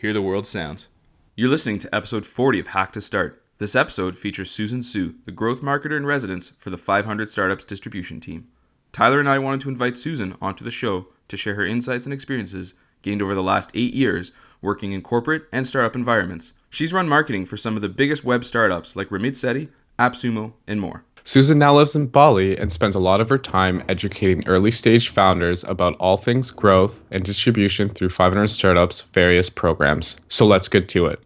Hear the World Sounds. You're listening to episode 40 of Hack to Start. This episode features Susan Su, the growth marketer in residence for the 500 Startups distribution team. Tyler and I wanted to invite Susan onto the show to share her insights and experiences gained over the last eight years working in corporate and startup environments. She's run marketing for some of the biggest web startups like Ramit Sethi, AppSumo, and more. Susan now lives in Bali and spends a lot of her time educating early stage founders about all things growth and distribution through 500 Startups' various programs. So let's get to it.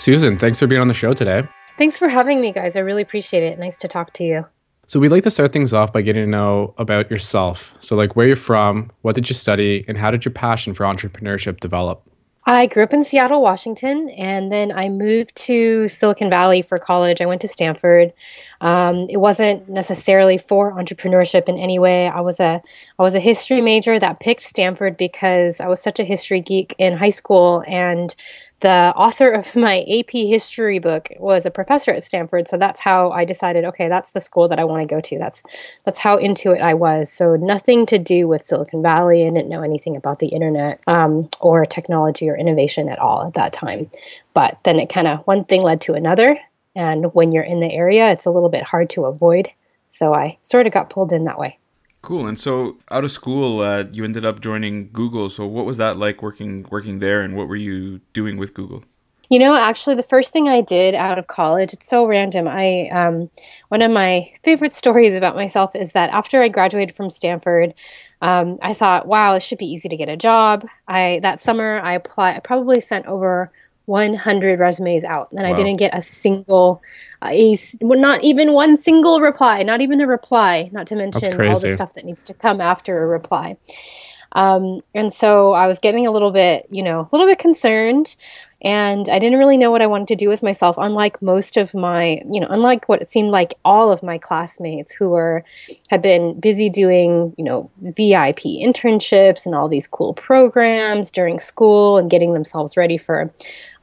Susan, thanks for being on the show today. Thanks for having me, guys. I really appreciate it. Nice to talk to you. So, we'd like to start things off by getting to know about yourself. So, like, where you're from, what did you study, and how did your passion for entrepreneurship develop? I grew up in Seattle, Washington, and then I moved to Silicon Valley for college. I went to Stanford. Um, it wasn't necessarily for entrepreneurship in any way. I was a I was a history major that picked Stanford because I was such a history geek in high school, and the author of my AP history book was a professor at Stanford, so that's how I decided. Okay, that's the school that I want to go to. That's that's how into it I was. So nothing to do with Silicon Valley. I didn't know anything about the internet um, or technology or innovation at all at that time. But then it kind of one thing led to another, and when you're in the area, it's a little bit hard to avoid. So I sort of got pulled in that way. Cool. And so, out of school, uh, you ended up joining Google. So, what was that like working working there, and what were you doing with Google? You know, actually, the first thing I did out of college, it's so random. I um, one of my favorite stories about myself is that after I graduated from Stanford, um, I thought, wow, it should be easy to get a job. I that summer I applied. I probably sent over 100 resumes out, and wow. I didn't get a single a not even one single reply, not even a reply, not to mention all the stuff that needs to come after a reply. Um, and so I was getting a little bit, you know, a little bit concerned and I didn't really know what I wanted to do with myself. Unlike most of my, you know, unlike what it seemed like all of my classmates who were had been busy doing, you know, VIP internships and all these cool programs during school and getting themselves ready for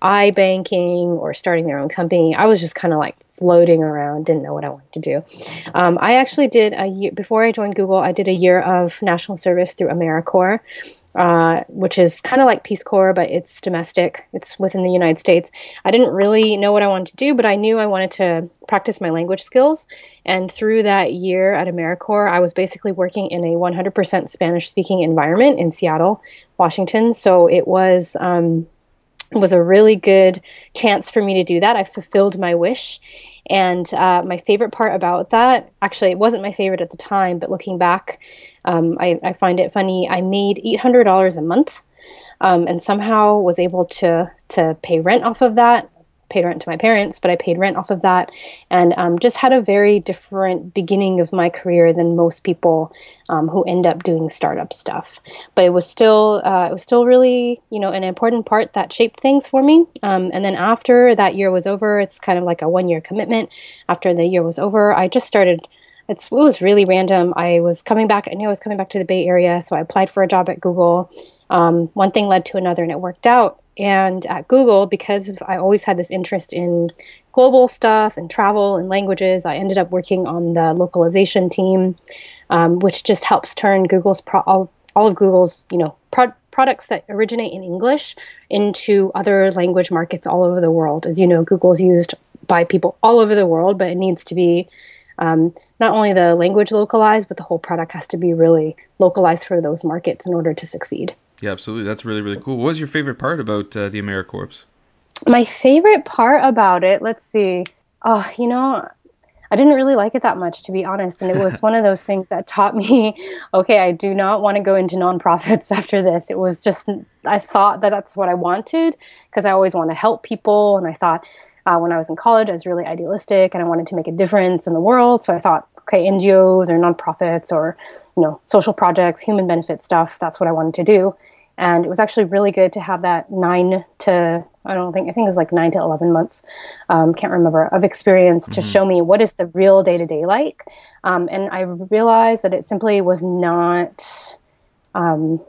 iBanking or starting their own company. I was just kind of like floating around, didn't know what I wanted to do. Um, I actually did a year before I joined Google. I did a year of national service through AmeriCorps, uh, which is kind of like Peace Corps, but it's domestic. It's within the United States. I didn't really know what I wanted to do, but I knew I wanted to practice my language skills. And through that year at AmeriCorps, I was basically working in a 100% Spanish speaking environment in Seattle, Washington. So it was. Um, was a really good chance for me to do that. I fulfilled my wish. And uh, my favorite part about that, actually, it wasn't my favorite at the time, but looking back, um, I, I, find it funny. I made $800 a month um, and somehow was able to, to pay rent off of that paid rent to my parents, but I paid rent off of that, and um, just had a very different beginning of my career than most people um, who end up doing startup stuff. But it was still uh, it was still really you know an important part that shaped things for me. Um, and then after that year was over, it's kind of like a one year commitment. After the year was over, I just started. It's, it was really random. I was coming back. I knew I was coming back to the Bay Area, so I applied for a job at Google. Um, one thing led to another, and it worked out and at Google, because I always had this interest in global stuff and travel and languages, I ended up working on the localization team, um, which just helps turn Google's pro- all, all of Google's you know pro- products that originate in English into other language markets all over the world. As you know, Google's used by people all over the world, but it needs to be um, not only the language localized, but the whole product has to be really localized for those markets in order to succeed. Yeah, absolutely. That's really really cool. What was your favorite part about uh, the AmeriCorps? My favorite part about it, let's see. Oh, you know, I didn't really like it that much, to be honest. And it was one of those things that taught me, okay, I do not want to go into nonprofits after this. It was just, I thought that that's what I wanted because I always want to help people. And I thought uh, when I was in college, I was really idealistic and I wanted to make a difference in the world. So I thought, okay, NGOs or nonprofits or, you know, social projects, human benefit stuff, that's what I wanted to do. And it was actually really good to have that nine to I don't think I think it was like nine to eleven months, um, can't remember of experience mm-hmm. to show me what is the real day to day like, um, and I realized that it simply was not. Um,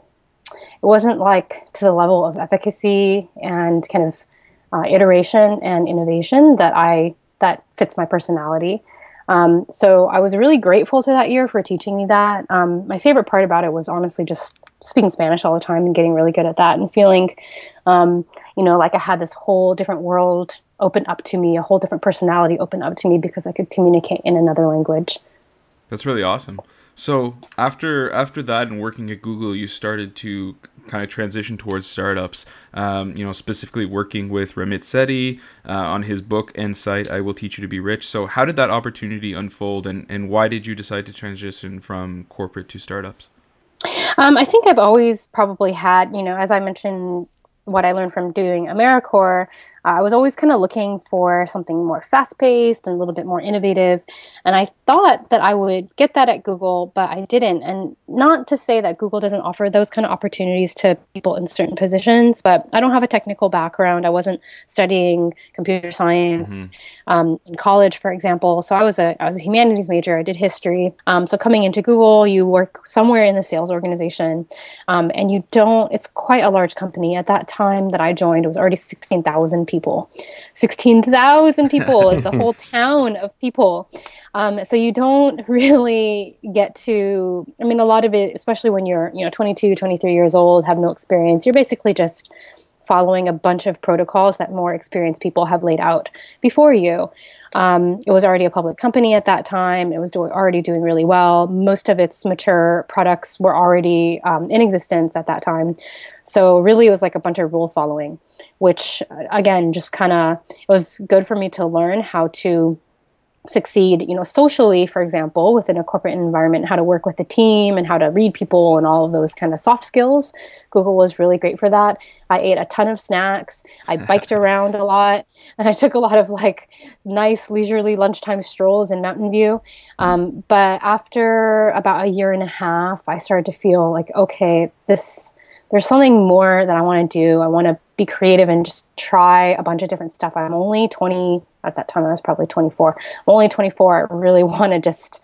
it wasn't like to the level of efficacy and kind of uh, iteration and innovation that I that fits my personality. Um, so I was really grateful to that year for teaching me that. Um, my favorite part about it was honestly just speaking Spanish all the time and getting really good at that and feeling, um, you know, like I had this whole different world open up to me, a whole different personality open up to me because I could communicate in another language. That's really awesome. So after after that and working at Google, you started to kind of transition towards startups. Um, you know, specifically working with Ramit Sethi uh, on his book and site, "I Will Teach You to Be Rich." So, how did that opportunity unfold, and and why did you decide to transition from corporate to startups? Um, I think I've always probably had, you know, as I mentioned what I learned from doing AmeriCorps, uh, I was always kind of looking for something more fast paced and a little bit more innovative. And I thought that I would get that at Google, but I didn't. And not to say that Google doesn't offer those kind of opportunities to people in certain positions, but I don't have a technical background. I wasn't studying computer science mm-hmm. um, in college, for example. So I was a, I was a humanities major, I did history. Um, so coming into Google, you work somewhere in the sales organization um, and you don't, it's quite a large company. At that time that I joined, it was already 16,000 people. 16,000 people. it's a whole town of people. Um, so you don't really get to, I mean, a lot of it, especially when you're, you know, 22, 23 years old, have no experience, you're basically just following a bunch of protocols that more experienced people have laid out before you. Um, it was already a public company at that time. It was do- already doing really well. Most of its mature products were already um, in existence at that time. So, really, it was like a bunch of rule following, which, again, just kind of, it was good for me to learn how to succeed you know socially for example within a corporate environment how to work with the team and how to read people and all of those kind of soft skills google was really great for that. I ate a ton of snacks. I biked around a lot and i took a lot of like nice leisurely lunchtime strolls in mountain view. Um, but after about a year and a half i started to feel like okay this there's something more that i want to do. I want to be creative and just try a bunch of different stuff. I'm only 20 at that time. I was probably 24. I'm only 24. I really want to just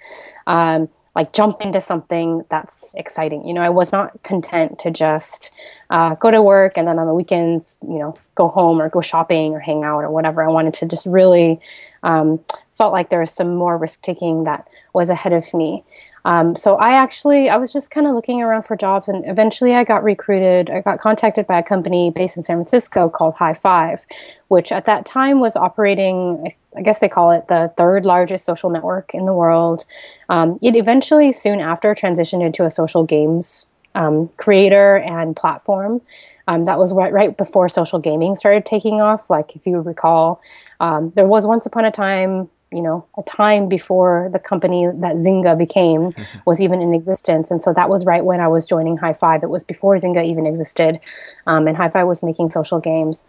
um, like jump into something that's exciting. You know, I was not content to just uh, go to work and then on the weekends, you know, go home or go shopping or hang out or whatever. I wanted to just really um, felt like there was some more risk taking that was ahead of me. Um, so I actually I was just kind of looking around for jobs, and eventually I got recruited. I got contacted by a company based in San Francisco called Hi5, which at that time was operating. I guess they call it the third largest social network in the world. Um, it eventually, soon after, transitioned into a social games um, creator and platform. Um, that was right, right before social gaming started taking off. Like if you recall, um, there was once upon a time you know a time before the company that Zynga became was even in existence, and so that was right when I was joining Hi5. It was before Zynga even existed, um, and Hi5 was making social games.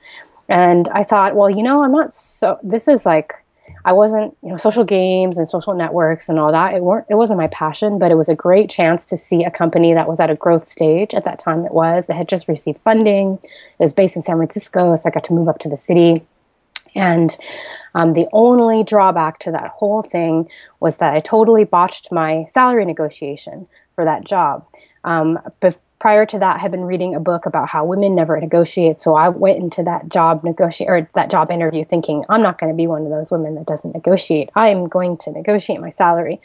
And I thought, well, you know, I'm not so. This is like I wasn't, you know, social games and social networks and all that. It weren't. It wasn't my passion, but it was a great chance to see a company that was at a growth stage at that time. It was. It had just received funding. It was based in San Francisco, so I got to move up to the city and um, the only drawback to that whole thing was that I totally botched my salary negotiation for that job. Um, prior to that, I had been reading a book about how women never negotiate. So I went into that job negotiate or that job interview thinking I'm not going to be one of those women that doesn't negotiate. I am going to negotiate my salary.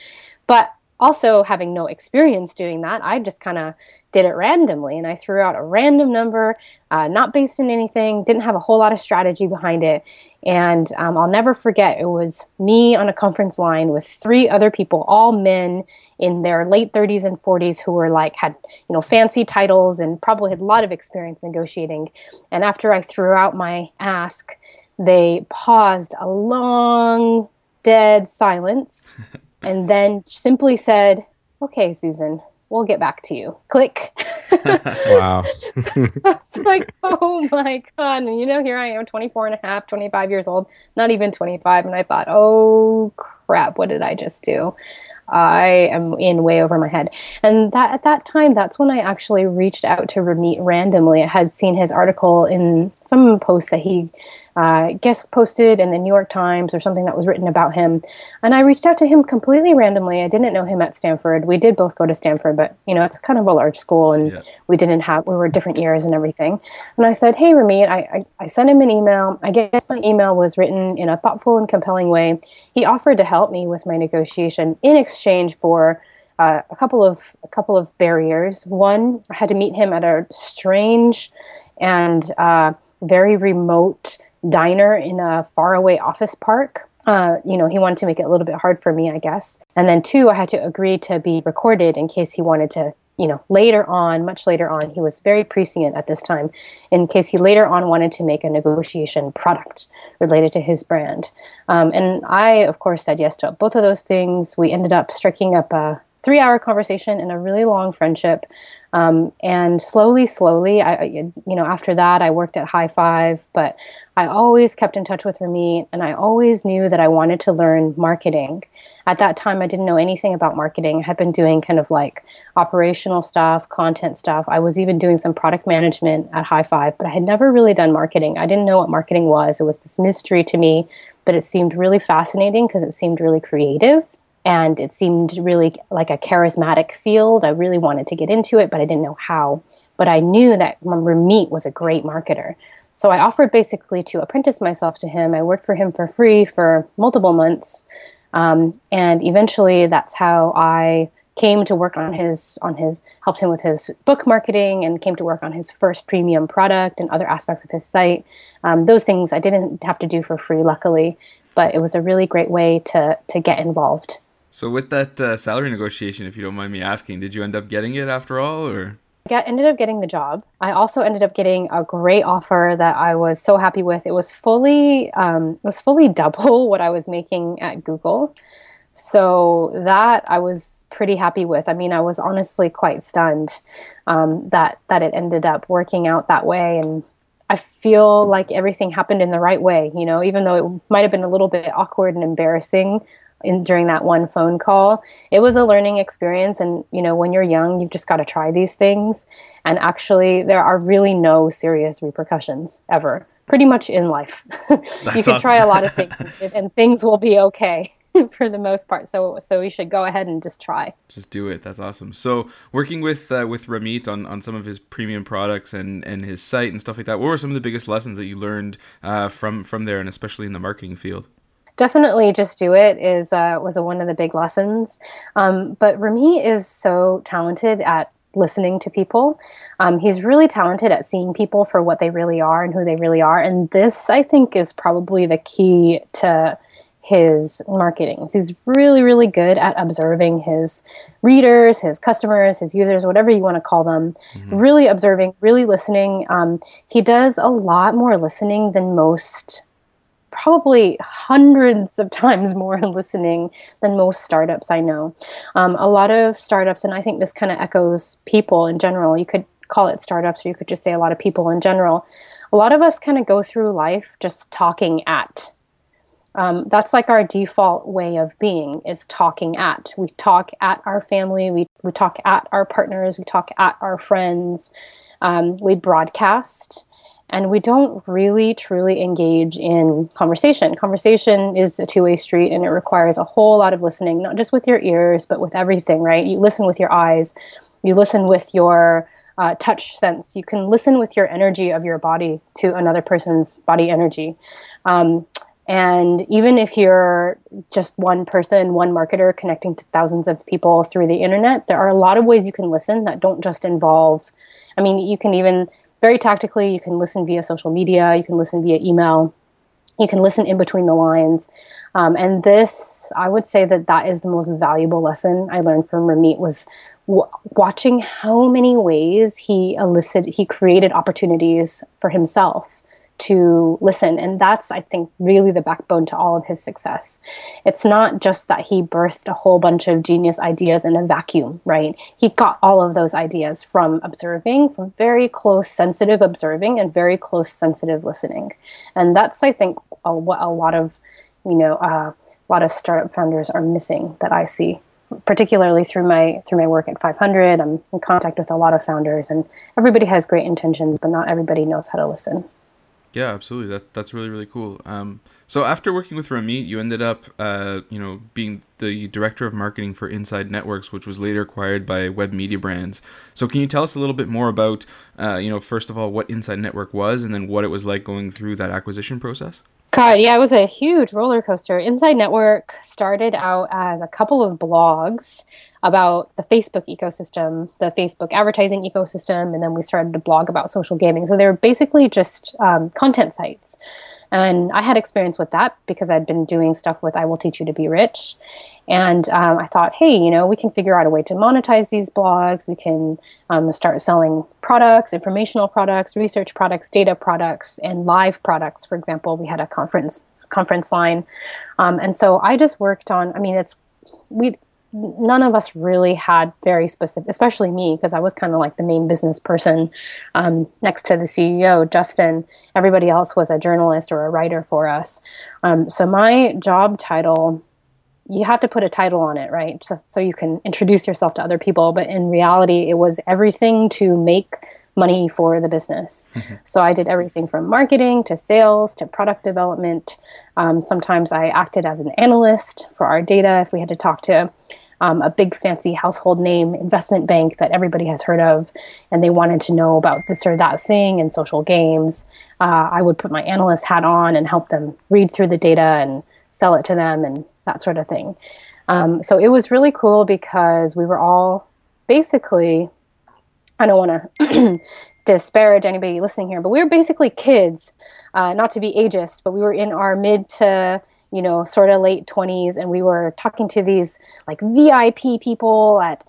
But also having no experience doing that, I just kind of did it randomly and I threw out a random number, uh, not based in anything, didn't have a whole lot of strategy behind it. And um, I'll never forget, it was me on a conference line with three other people, all men in their late 30s and 40s who were like, had, you know, fancy titles and probably had a lot of experience negotiating. And after I threw out my ask, they paused a long dead silence and then simply said, Okay, Susan, we'll get back to you. Click. wow. it's like, oh my God. And you know, here I am, 24 and a half, 25 years old, not even 25. And I thought, oh crap, what did I just do? I am in way over my head. And that at that time, that's when I actually reached out to Ramit randomly. I had seen his article in some post that he uh, guest posted in the New York Times or something that was written about him. And I reached out to him completely randomly. I didn't know him at Stanford. We did both go to Stanford, but you know, it's kind of a large school and yeah. we didn't have, we were different years and everything. And I said, Hey, Ramit, I, I, I sent him an email. I guess my email was written in a thoughtful and compelling way. He offered to help me with my negotiation in exchange for uh, a couple of a couple of barriers. One, I had to meet him at a strange and uh, very remote diner in a faraway office park. Uh, you know, he wanted to make it a little bit hard for me, I guess. And then two, I had to agree to be recorded in case he wanted to, you know, later on, much later on, he was very prescient at this time, in case he later on wanted to make a negotiation product related to his brand. Um, and I, of course, said yes to both of those things. We ended up striking up a three hour conversation and a really long friendship. Um, and slowly, slowly, I, you know, after that, I worked at Hi5, but I always kept in touch with Ramit and I always knew that I wanted to learn marketing. At that time, I didn't know anything about marketing. I had been doing kind of like operational stuff, content stuff. I was even doing some product management at Hi5, but I had never really done marketing. I didn't know what marketing was. It was this mystery to me, but it seemed really fascinating because it seemed really creative and it seemed really like a charismatic field. I really wanted to get into it, but I didn't know how. But I knew that Ramit was a great marketer. So I offered basically to apprentice myself to him. I worked for him for free for multiple months. Um, and eventually that's how I came to work on his on his helped him with his book marketing and came to work on his first premium product and other aspects of his site um, those things i didn't have to do for free luckily but it was a really great way to to get involved so with that uh, salary negotiation, if you don't mind me asking, did you end up getting it after all, or? I ended up getting the job. I also ended up getting a great offer that I was so happy with. It was fully um, it was fully double what I was making at Google. So that I was pretty happy with. I mean, I was honestly quite stunned um, that that it ended up working out that way, and I feel like everything happened in the right way. You know, even though it might have been a little bit awkward and embarrassing in during that one phone call it was a learning experience and you know when you're young you've just got to try these things and actually there are really no serious repercussions ever pretty much in life you can awesome. try a lot of things and, and things will be okay for the most part. So so we should go ahead and just try. Just do it. That's awesome. So working with uh, with Ramit on, on some of his premium products and and his site and stuff like that. What were some of the biggest lessons that you learned uh, from from there, and especially in the marketing field? Definitely just do it is uh, was a, one of the big lessons. Um, but Ramit is so talented at listening to people. Um, he's really talented at seeing people for what they really are and who they really are. And this, I think, is probably the key to his marketing. He's really, really good at observing his readers, his customers, his users, whatever you want to call them. Mm-hmm. Really observing, really listening. Um, he does a lot more listening than most probably hundreds of times more in listening than most startups I know. Um, a lot of startups, and I think this kind of echoes people in general. You could call it startups, or you could just say a lot of people in general. A lot of us kind of go through life just talking at. Um, that's like our default way of being is talking at. We talk at our family, we, we talk at our partners, we talk at our friends, um, we broadcast and we don't really truly engage in conversation. Conversation is a two way street and it requires a whole lot of listening, not just with your ears, but with everything, right? You listen with your eyes, you listen with your uh, touch sense, you can listen with your energy of your body to another person's body energy. Um, and even if you're just one person, one marketer connecting to thousands of people through the internet, there are a lot of ways you can listen that don't just involve. I mean, you can even very tactically. You can listen via social media, you can listen via email, you can listen in between the lines. Um, and this, I would say that that is the most valuable lesson I learned from Ramit was w- watching how many ways he elicited, he created opportunities for himself to listen. And that's, I think, really the backbone to all of his success. It's not just that he birthed a whole bunch of genius ideas in a vacuum, right? He got all of those ideas from observing, from very close, sensitive observing and very close, sensitive listening. And that's, I think, a, what a lot of, you know, uh, a lot of startup founders are missing that I see particularly through my through my work at 500 i'm in contact with a lot of founders and everybody has great intentions but not everybody knows how to listen yeah, absolutely. That that's really really cool. Um, so after working with Ramit, you ended up, uh, you know, being the director of marketing for Inside Networks, which was later acquired by Web Media Brands. So can you tell us a little bit more about, uh, you know, first of all, what Inside Network was, and then what it was like going through that acquisition process? God, yeah, it was a huge roller coaster. Inside Network started out as a couple of blogs about the Facebook ecosystem, the Facebook advertising ecosystem, and then we started to blog about social gaming. So they were basically just um, content sites. And I had experience with that because I'd been doing stuff with I Will Teach You to Be Rich. And um, I thought, hey, you know, we can figure out a way to monetize these blogs. We can um, start selling products, informational products, research products, data products, and live products. For example, we had a conference conference line, um, and so I just worked on. I mean, it's we none of us really had very specific, especially me, because I was kind of like the main business person um, next to the CEO, Justin. Everybody else was a journalist or a writer for us. Um, so my job title, you have to put a title on it, right? So, so you can introduce yourself to other people. But in reality, it was everything to make money for the business. Mm-hmm. So I did everything from marketing to sales to product development. Um, sometimes I acted as an analyst for our data if we had to talk to um, a big fancy household name investment bank that everybody has heard of, and they wanted to know about this or that thing in social games, uh, I would put my analyst hat on and help them read through the data and sell it to them and that sort of thing. Um, so it was really cool because we were all basically, I don't want to disparage anybody listening here, but we were basically kids, uh, not to be ageist, but we were in our mid to you know, sort of late 20s, and we were talking to these like VIP people at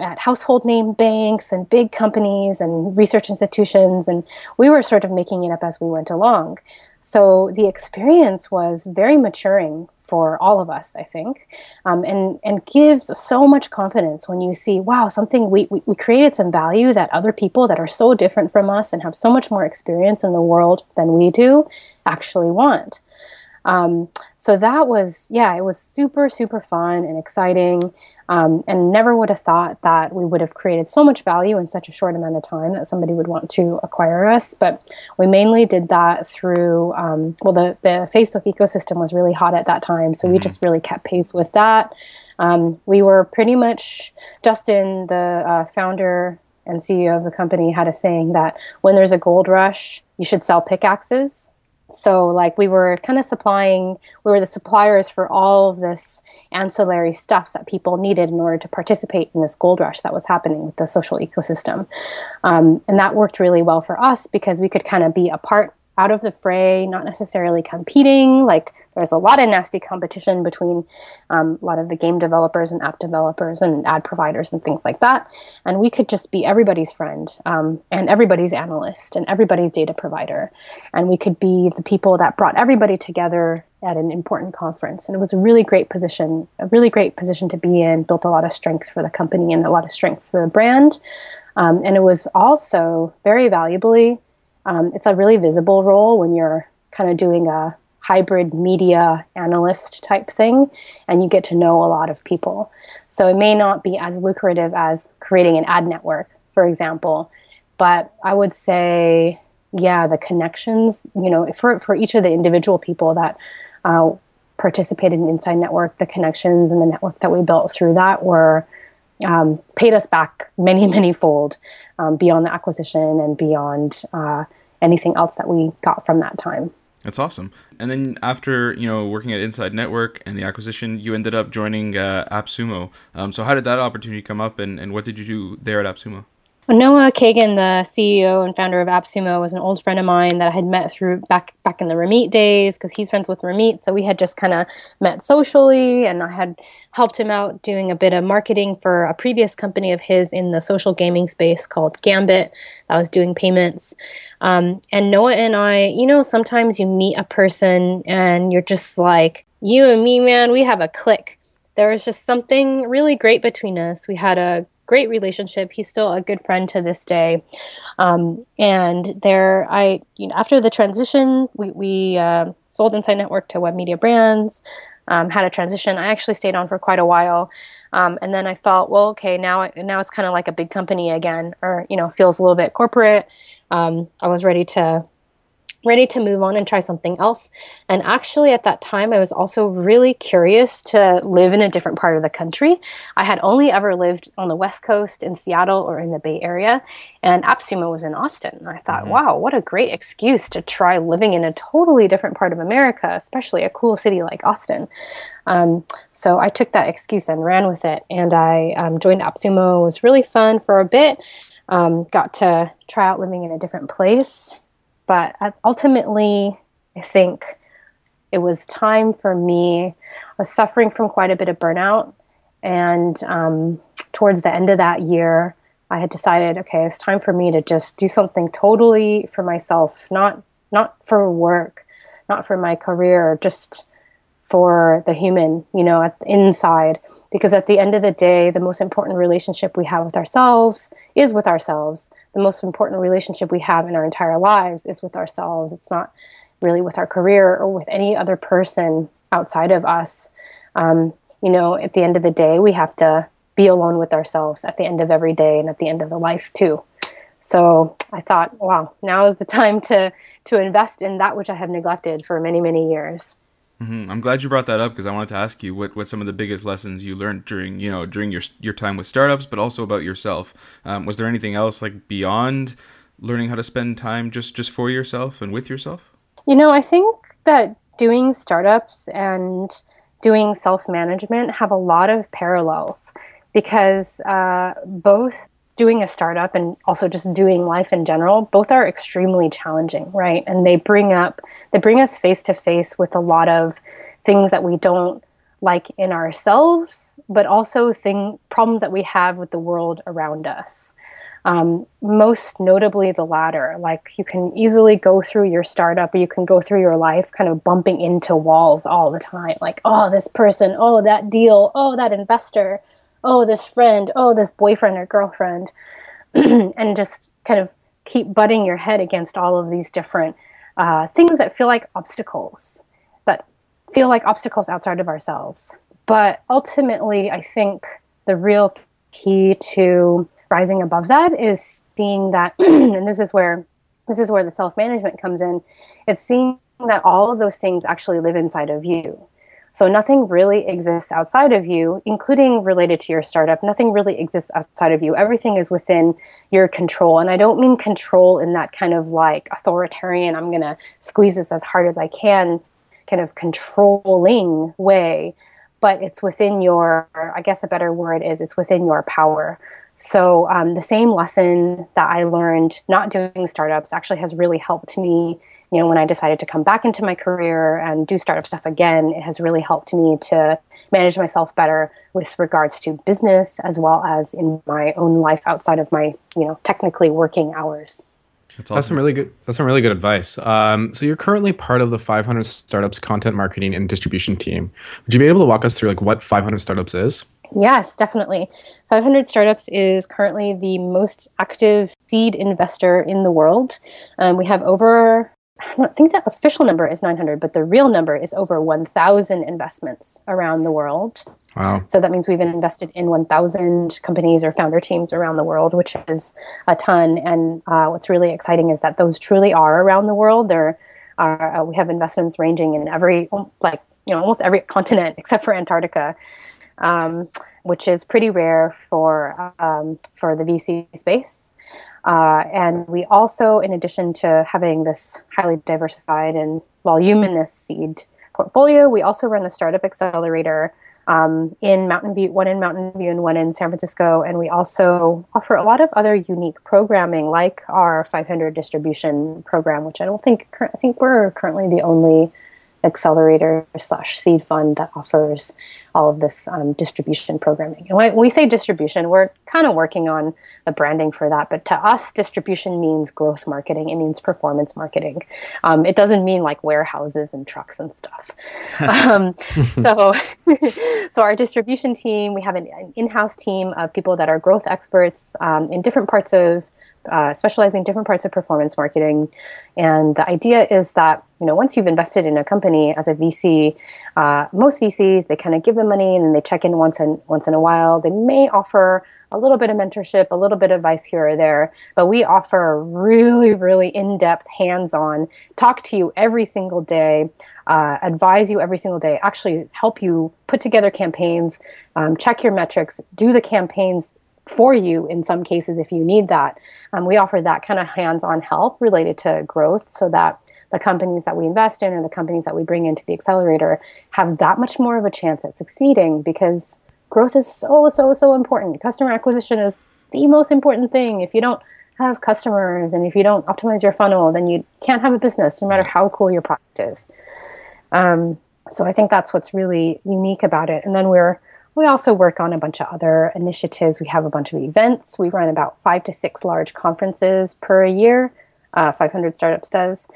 at household name banks and big companies and research institutions, and we were sort of making it up as we went along. So the experience was very maturing for all of us, I think, um, and and gives so much confidence when you see, wow, something we, we we created some value that other people that are so different from us and have so much more experience in the world than we do actually want. Um, so that was, yeah, it was super, super fun and exciting. Um, and never would have thought that we would have created so much value in such a short amount of time that somebody would want to acquire us. But we mainly did that through, um, well, the, the Facebook ecosystem was really hot at that time. So mm-hmm. we just really kept pace with that. Um, we were pretty much, Justin, the uh, founder and CEO of the company, had a saying that when there's a gold rush, you should sell pickaxes so like we were kind of supplying we were the suppliers for all of this ancillary stuff that people needed in order to participate in this gold rush that was happening with the social ecosystem. Um, and that worked really well for us because we could kind of be a part out of the fray, not necessarily competing. Like there's a lot of nasty competition between um, a lot of the game developers and app developers and ad providers and things like that. And we could just be everybody's friend um, and everybody's analyst and everybody's data provider. And we could be the people that brought everybody together at an important conference. And it was a really great position, a really great position to be in, built a lot of strength for the company and a lot of strength for the brand. Um, and it was also very valuably um, it's a really visible role when you're kind of doing a hybrid media analyst type thing and you get to know a lot of people. So it may not be as lucrative as creating an ad network, for example, but I would say, yeah, the connections, you know, for, for each of the individual people that uh, participated in Inside Network, the connections and the network that we built through that were um, paid us back many, many fold um, beyond the acquisition and beyond uh, anything else that we got from that time. That's awesome. And then after you know working at Inside Network and the acquisition, you ended up joining uh, AppSumo. Um, so how did that opportunity come up, and, and what did you do there at AppSumo? Noah Kagan, the CEO and founder of AppSumo, was an old friend of mine that I had met through back back in the Ramit days because he's friends with Ramit. So we had just kind of met socially, and I had helped him out doing a bit of marketing for a previous company of his in the social gaming space called Gambit. I was doing payments, um, and Noah and I, you know, sometimes you meet a person and you're just like, you and me, man, we have a click. There was just something really great between us. We had a great relationship. He's still a good friend to this day. Um, and there, I, you know, after the transition, we, we uh, sold Inside Network to Web Media Brands, um, had a transition. I actually stayed on for quite a while. Um, and then I felt, well, okay, now, now it's kind of like a big company again, or, you know, feels a little bit corporate. Um, I was ready to ready to move on and try something else. And actually, at that time, I was also really curious to live in a different part of the country. I had only ever lived on the West Coast in Seattle or in the Bay Area, and AppSumo was in Austin. And I thought, mm-hmm. wow, what a great excuse to try living in a totally different part of America, especially a cool city like Austin. Um, so I took that excuse and ran with it. And I um, joined AppSumo. It was really fun for a bit. Um, got to try out living in a different place but ultimately, I think it was time for me. I was suffering from quite a bit of burnout. And um, towards the end of that year, I had decided, okay, it's time for me to just do something totally for myself, not not for work, not for my career, just for the human, you know, at inside. Because at the end of the day, the most important relationship we have with ourselves is with ourselves. The most important relationship we have in our entire lives is with ourselves. It's not really with our career or with any other person outside of us. Um, you know, at the end of the day, we have to be alone with ourselves at the end of every day and at the end of the life too. So I thought, wow, now is the time to to invest in that which I have neglected for many, many years. Mm-hmm. I'm glad you brought that up because I wanted to ask you what, what some of the biggest lessons you learned during you know during your your time with startups, but also about yourself. Um, was there anything else like beyond learning how to spend time just just for yourself and with yourself? You know, I think that doing startups and doing self management have a lot of parallels because uh, both doing a startup and also just doing life in general both are extremely challenging right? And they bring up they bring us face to face with a lot of things that we don't like in ourselves but also thing problems that we have with the world around us. Um, most notably the latter like you can easily go through your startup or you can go through your life kind of bumping into walls all the time like oh this person oh that deal oh that investor oh, this friend, oh, this boyfriend or girlfriend, and just kind of keep butting your head against all of these different uh, things that feel like obstacles, that feel like obstacles outside of ourselves. But ultimately, I think the real key to rising above that is seeing that, and this is where this is where the self management comes in. It's seeing that all of those things actually live inside of you. So nothing really exists outside of you, including related to your startup. Nothing really exists outside of you. Everything is within your control. And I don't mean control in that kind of like authoritarian, I'm going to squeeze this as hard as I can kind of controlling way, but it's within your, I guess a better word is it's within your power. So um, the same lesson that I learned not doing startups actually has really helped me you know, when I decided to come back into my career and do startup stuff again, it has really helped me to manage myself better with regards to business as well as in my own life outside of my, you know, technically working hours. That's, awesome. that's some really good. That's some really good advice. Um, so you're currently part of the 500 Startups content marketing and distribution team. Would you be able to walk us through like what 500 Startups is? Yes, definitely. 500 Startups is currently the most active seed investor in the world. Um, we have over I don't think the official number is 900, but the real number is over 1,000 investments around the world. Wow. So that means we've invested in 1,000 companies or founder teams around the world, which is a ton. And uh, what's really exciting is that those truly are around the world. There are, uh, we have investments ranging in every, like, you know, almost every continent except for Antarctica. Um, which is pretty rare for um, for the VC space. Uh, and we also, in addition to having this highly diversified and voluminous seed portfolio, we also run a startup accelerator um, in Mountain View, one in Mountain View and one in San Francisco. And we also offer a lot of other unique programming, like our 500 distribution program, which I don't think I think we're currently the only accelerator slash seed fund that offers all of this um, distribution programming. And when we say distribution, we're kind of working on the branding for that. But to us, distribution means growth marketing. It means performance marketing. Um, it doesn't mean like warehouses and trucks and stuff. um, so, so our distribution team, we have an, an, in-house team of people that are growth experts um, in different parts of uh, specializing different parts of performance marketing. And the idea is that you know once you've invested in a company as a VC, uh, most VCs they kind of give the money and then they check in once in once in a while. They may offer a little bit of mentorship, a little bit of advice here or there, but we offer really, really in-depth, hands-on, talk to you every single day, uh, advise you every single day, actually help you put together campaigns, um, check your metrics, do the campaigns for you in some cases if you need that. Um, we offer that kind of hands on help related to growth so that the companies that we invest in or the companies that we bring into the accelerator have that much more of a chance at succeeding because growth is so, so, so important. Customer acquisition is the most important thing. If you don't have customers and if you don't optimize your funnel, then you can't have a business no matter how cool your product is. Um, so I think that's what's really unique about it. And then we're we also work on a bunch of other initiatives. We have a bunch of events. We run about five to six large conferences per year. Uh, 500 Startups does,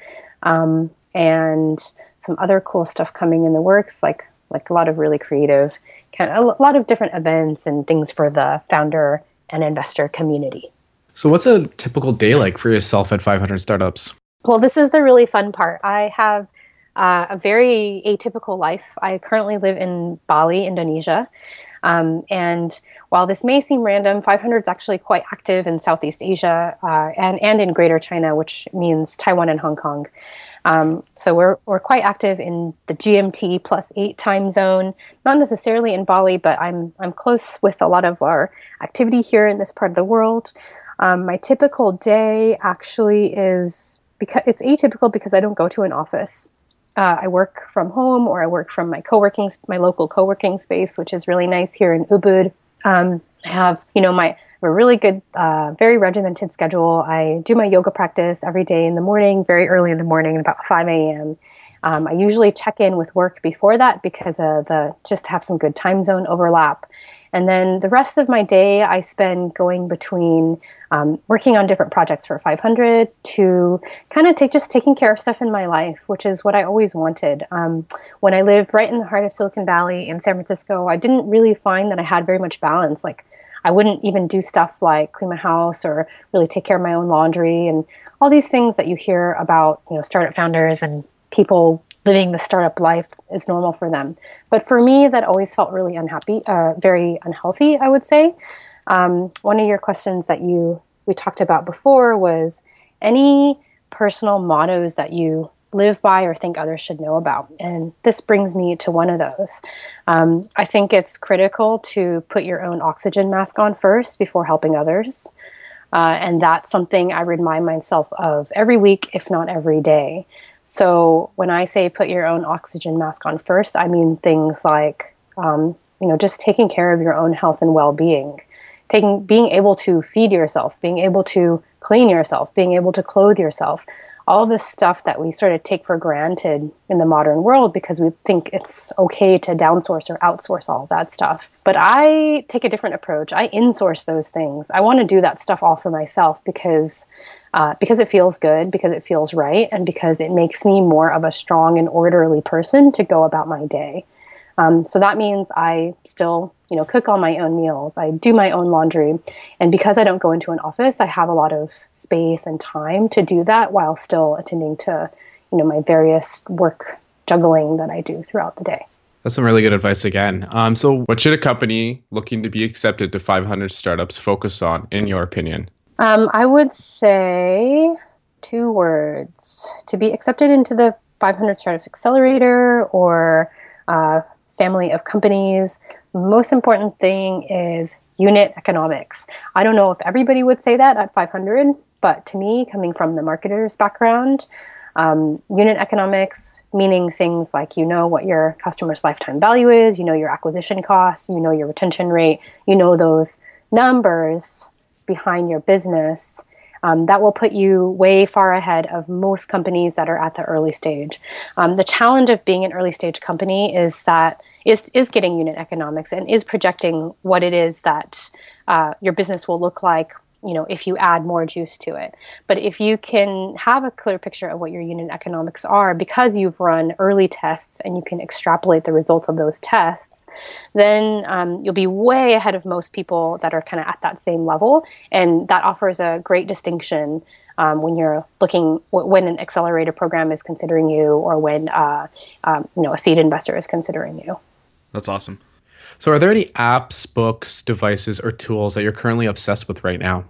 um, and some other cool stuff coming in the works, like like a lot of really creative, kind of, a lot of different events and things for the founder and investor community. So, what's a typical day like for yourself at 500 Startups? Well, this is the really fun part. I have uh, a very atypical life. I currently live in Bali, Indonesia. Um, and while this may seem random, 500 is actually quite active in Southeast Asia uh, and, and in Greater China, which means Taiwan and Hong Kong. Um, so we're, we're quite active in the GMT plus eight time zone, not necessarily in Bali, but I'm, I'm close with a lot of our activity here in this part of the world. Um, my typical day actually is because it's atypical because I don't go to an office uh, I work from home or I work from my co-working, my local co-working space, which is really nice here in Ubud. Um, I have, you know, my a really good, uh, very regimented schedule. I do my yoga practice every day in the morning, very early in the morning, about 5 a.m. Um, I usually check in with work before that because of the just have some good time zone overlap. And then the rest of my day, I spend going between um, working on different projects for 500 to kind of take just taking care of stuff in my life, which is what I always wanted. Um, when I lived right in the heart of Silicon Valley in San Francisco, I didn't really find that I had very much balance. Like I wouldn't even do stuff like clean my house or really take care of my own laundry and all these things that you hear about, you know, startup founders and people living the startup life is normal for them. But for me, that always felt really unhappy, uh, very unhealthy, I would say. Um, one of your questions that you we talked about before was any personal mottos that you live by or think others should know about. And this brings me to one of those. Um, I think it's critical to put your own oxygen mask on first before helping others. Uh, and that's something I remind myself of every week, if not every day. So when I say put your own oxygen mask on first, I mean things like, um, you know, just taking care of your own health and well-being, taking, being able to feed yourself, being able to clean yourself, being able to clothe yourself, all this stuff that we sort of take for granted in the modern world because we think it's okay to downsource or outsource all that stuff. But I take a different approach. I insource those things. I want to do that stuff all for myself because uh, because it feels good, because it feels right, and because it makes me more of a strong and orderly person to go about my day. Um, so that means I still, you know, cook all my own meals. I do my own laundry, and because I don't go into an office, I have a lot of space and time to do that while still attending to, you know, my various work juggling that I do throughout the day. That's some really good advice again. Um, so, what should a company looking to be accepted to 500 startups focus on, in your opinion? Um, I would say two words to be accepted into the 500 Startups Accelerator or uh, family of companies. Most important thing is unit economics. I don't know if everybody would say that at 500, but to me, coming from the marketer's background, Um, unit economics, meaning things like you know what your customer's lifetime value is, you know your acquisition costs, you know your retention rate, you know those numbers behind your business. Um, that will put you way far ahead of most companies that are at the early stage. Um, the challenge of being an early stage company is that is is getting unit economics and is projecting what it is that uh, your business will look like you know if you add more juice to it. But if you can have a clear picture of what your unit economics are because you've run early tests and you can extrapolate the results of those tests then um, you'll be way ahead of most people that are kind of at that same level. And that offers a great distinction um, when you're looking when an accelerator program is considering you or when uh, um, you know a seed investor is considering you. That's awesome so, are there any apps, books, devices, or tools that you're currently obsessed with right now?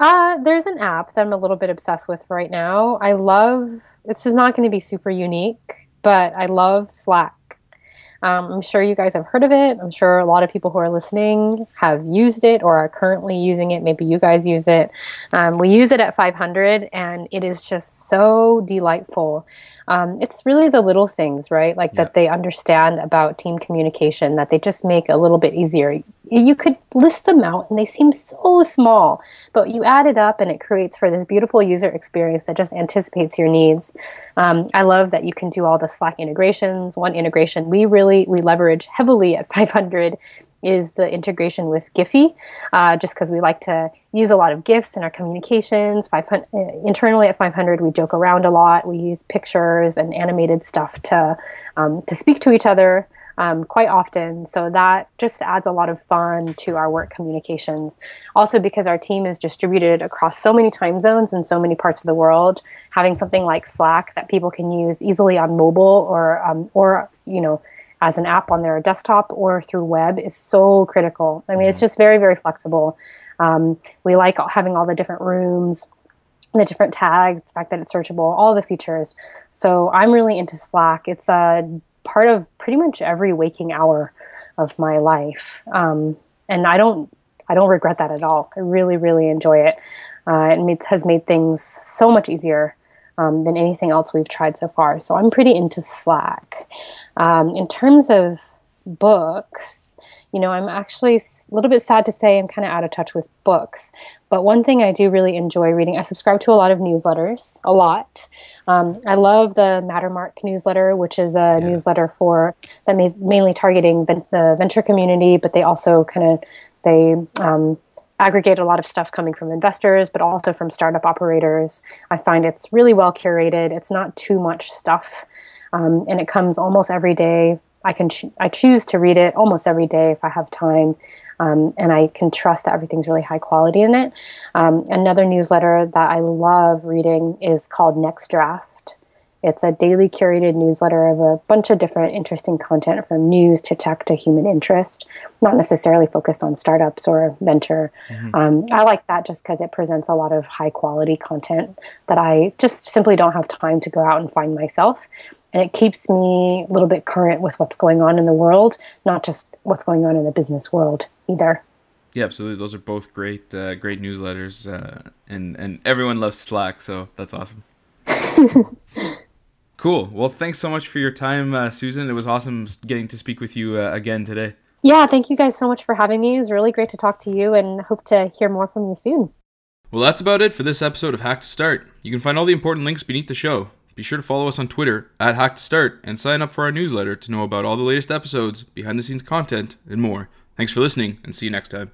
Uh, there's an app that I'm a little bit obsessed with right now. I love, this is not going to be super unique, but I love Slack. Um, I'm sure you guys have heard of it. I'm sure a lot of people who are listening have used it or are currently using it. Maybe you guys use it. Um, we use it at 500, and it is just so delightful um, it's really the little things, right? Like yeah. that they understand about team communication that they just make a little bit easier. You could list them out and they seem so small, but you add it up and it creates for this beautiful user experience that just anticipates your needs. Um, I love that you can do all the Slack integrations. One integration we really we leverage heavily at 500 is the integration with Giphy, uh, just because we like to use a lot of GIFs in our communications. 500, uh, internally at 500, we joke around a lot. We use pictures and animated stuff to um, to speak to each other um, quite often. So that just adds a lot of fun to our work communications. Also, because our team is distributed across so many time zones and so many parts of the world, having something like Slack that people can use easily on mobile or um, or you know as an app on their desktop or through web is so critical. I mean, it's mm-hmm. just very, very flexible. Um, we like having all the different rooms, the different tags, the fact that it's searchable, all the features. So I'm really into Slack. It's a part of pretty much every waking hour of my life, um, and I don't, I don't regret that at all. I really, really enjoy it. Uh, it has made things so much easier um, than anything else we've tried so far. So I'm pretty into Slack. Um, in terms of books, you know, I'm actually a little bit sad to say I'm kind of out of touch with books. But one thing I do really enjoy reading, I subscribe to a lot of newsletters, a lot. Um, I love the Mattermark newsletter, which is a yeah. newsletter for that mainly targeting the venture community, but they also kind of they um, aggregate a lot of stuff coming from investors, but also from startup operators. I find it's really well curated. It's not too much stuff, um, and it comes almost every day. I can ch- I choose to read it almost every day if I have time, um, and I can trust that everything's really high quality in it. Um, another newsletter that I love reading is called NextDraft. It's a daily curated newsletter of a bunch of different interesting content from news to tech to human interest, not necessarily focused on startups or venture. Mm-hmm. Um, I like that just because it presents a lot of high quality content that I just simply don't have time to go out and find myself. And it keeps me a little bit current with what's going on in the world, not just what's going on in the business world either. Yeah, absolutely. Those are both great, uh, great newsletters, uh, and and everyone loves Slack, so that's awesome. Cool. Well, thanks so much for your time, uh, Susan. It was awesome getting to speak with you uh, again today. Yeah, thank you guys so much for having me. It was really great to talk to you and hope to hear more from you soon. Well, that's about it for this episode of Hack to Start. You can find all the important links beneath the show. Be sure to follow us on Twitter at Hack to Start and sign up for our newsletter to know about all the latest episodes, behind the scenes content, and more. Thanks for listening, and see you next time.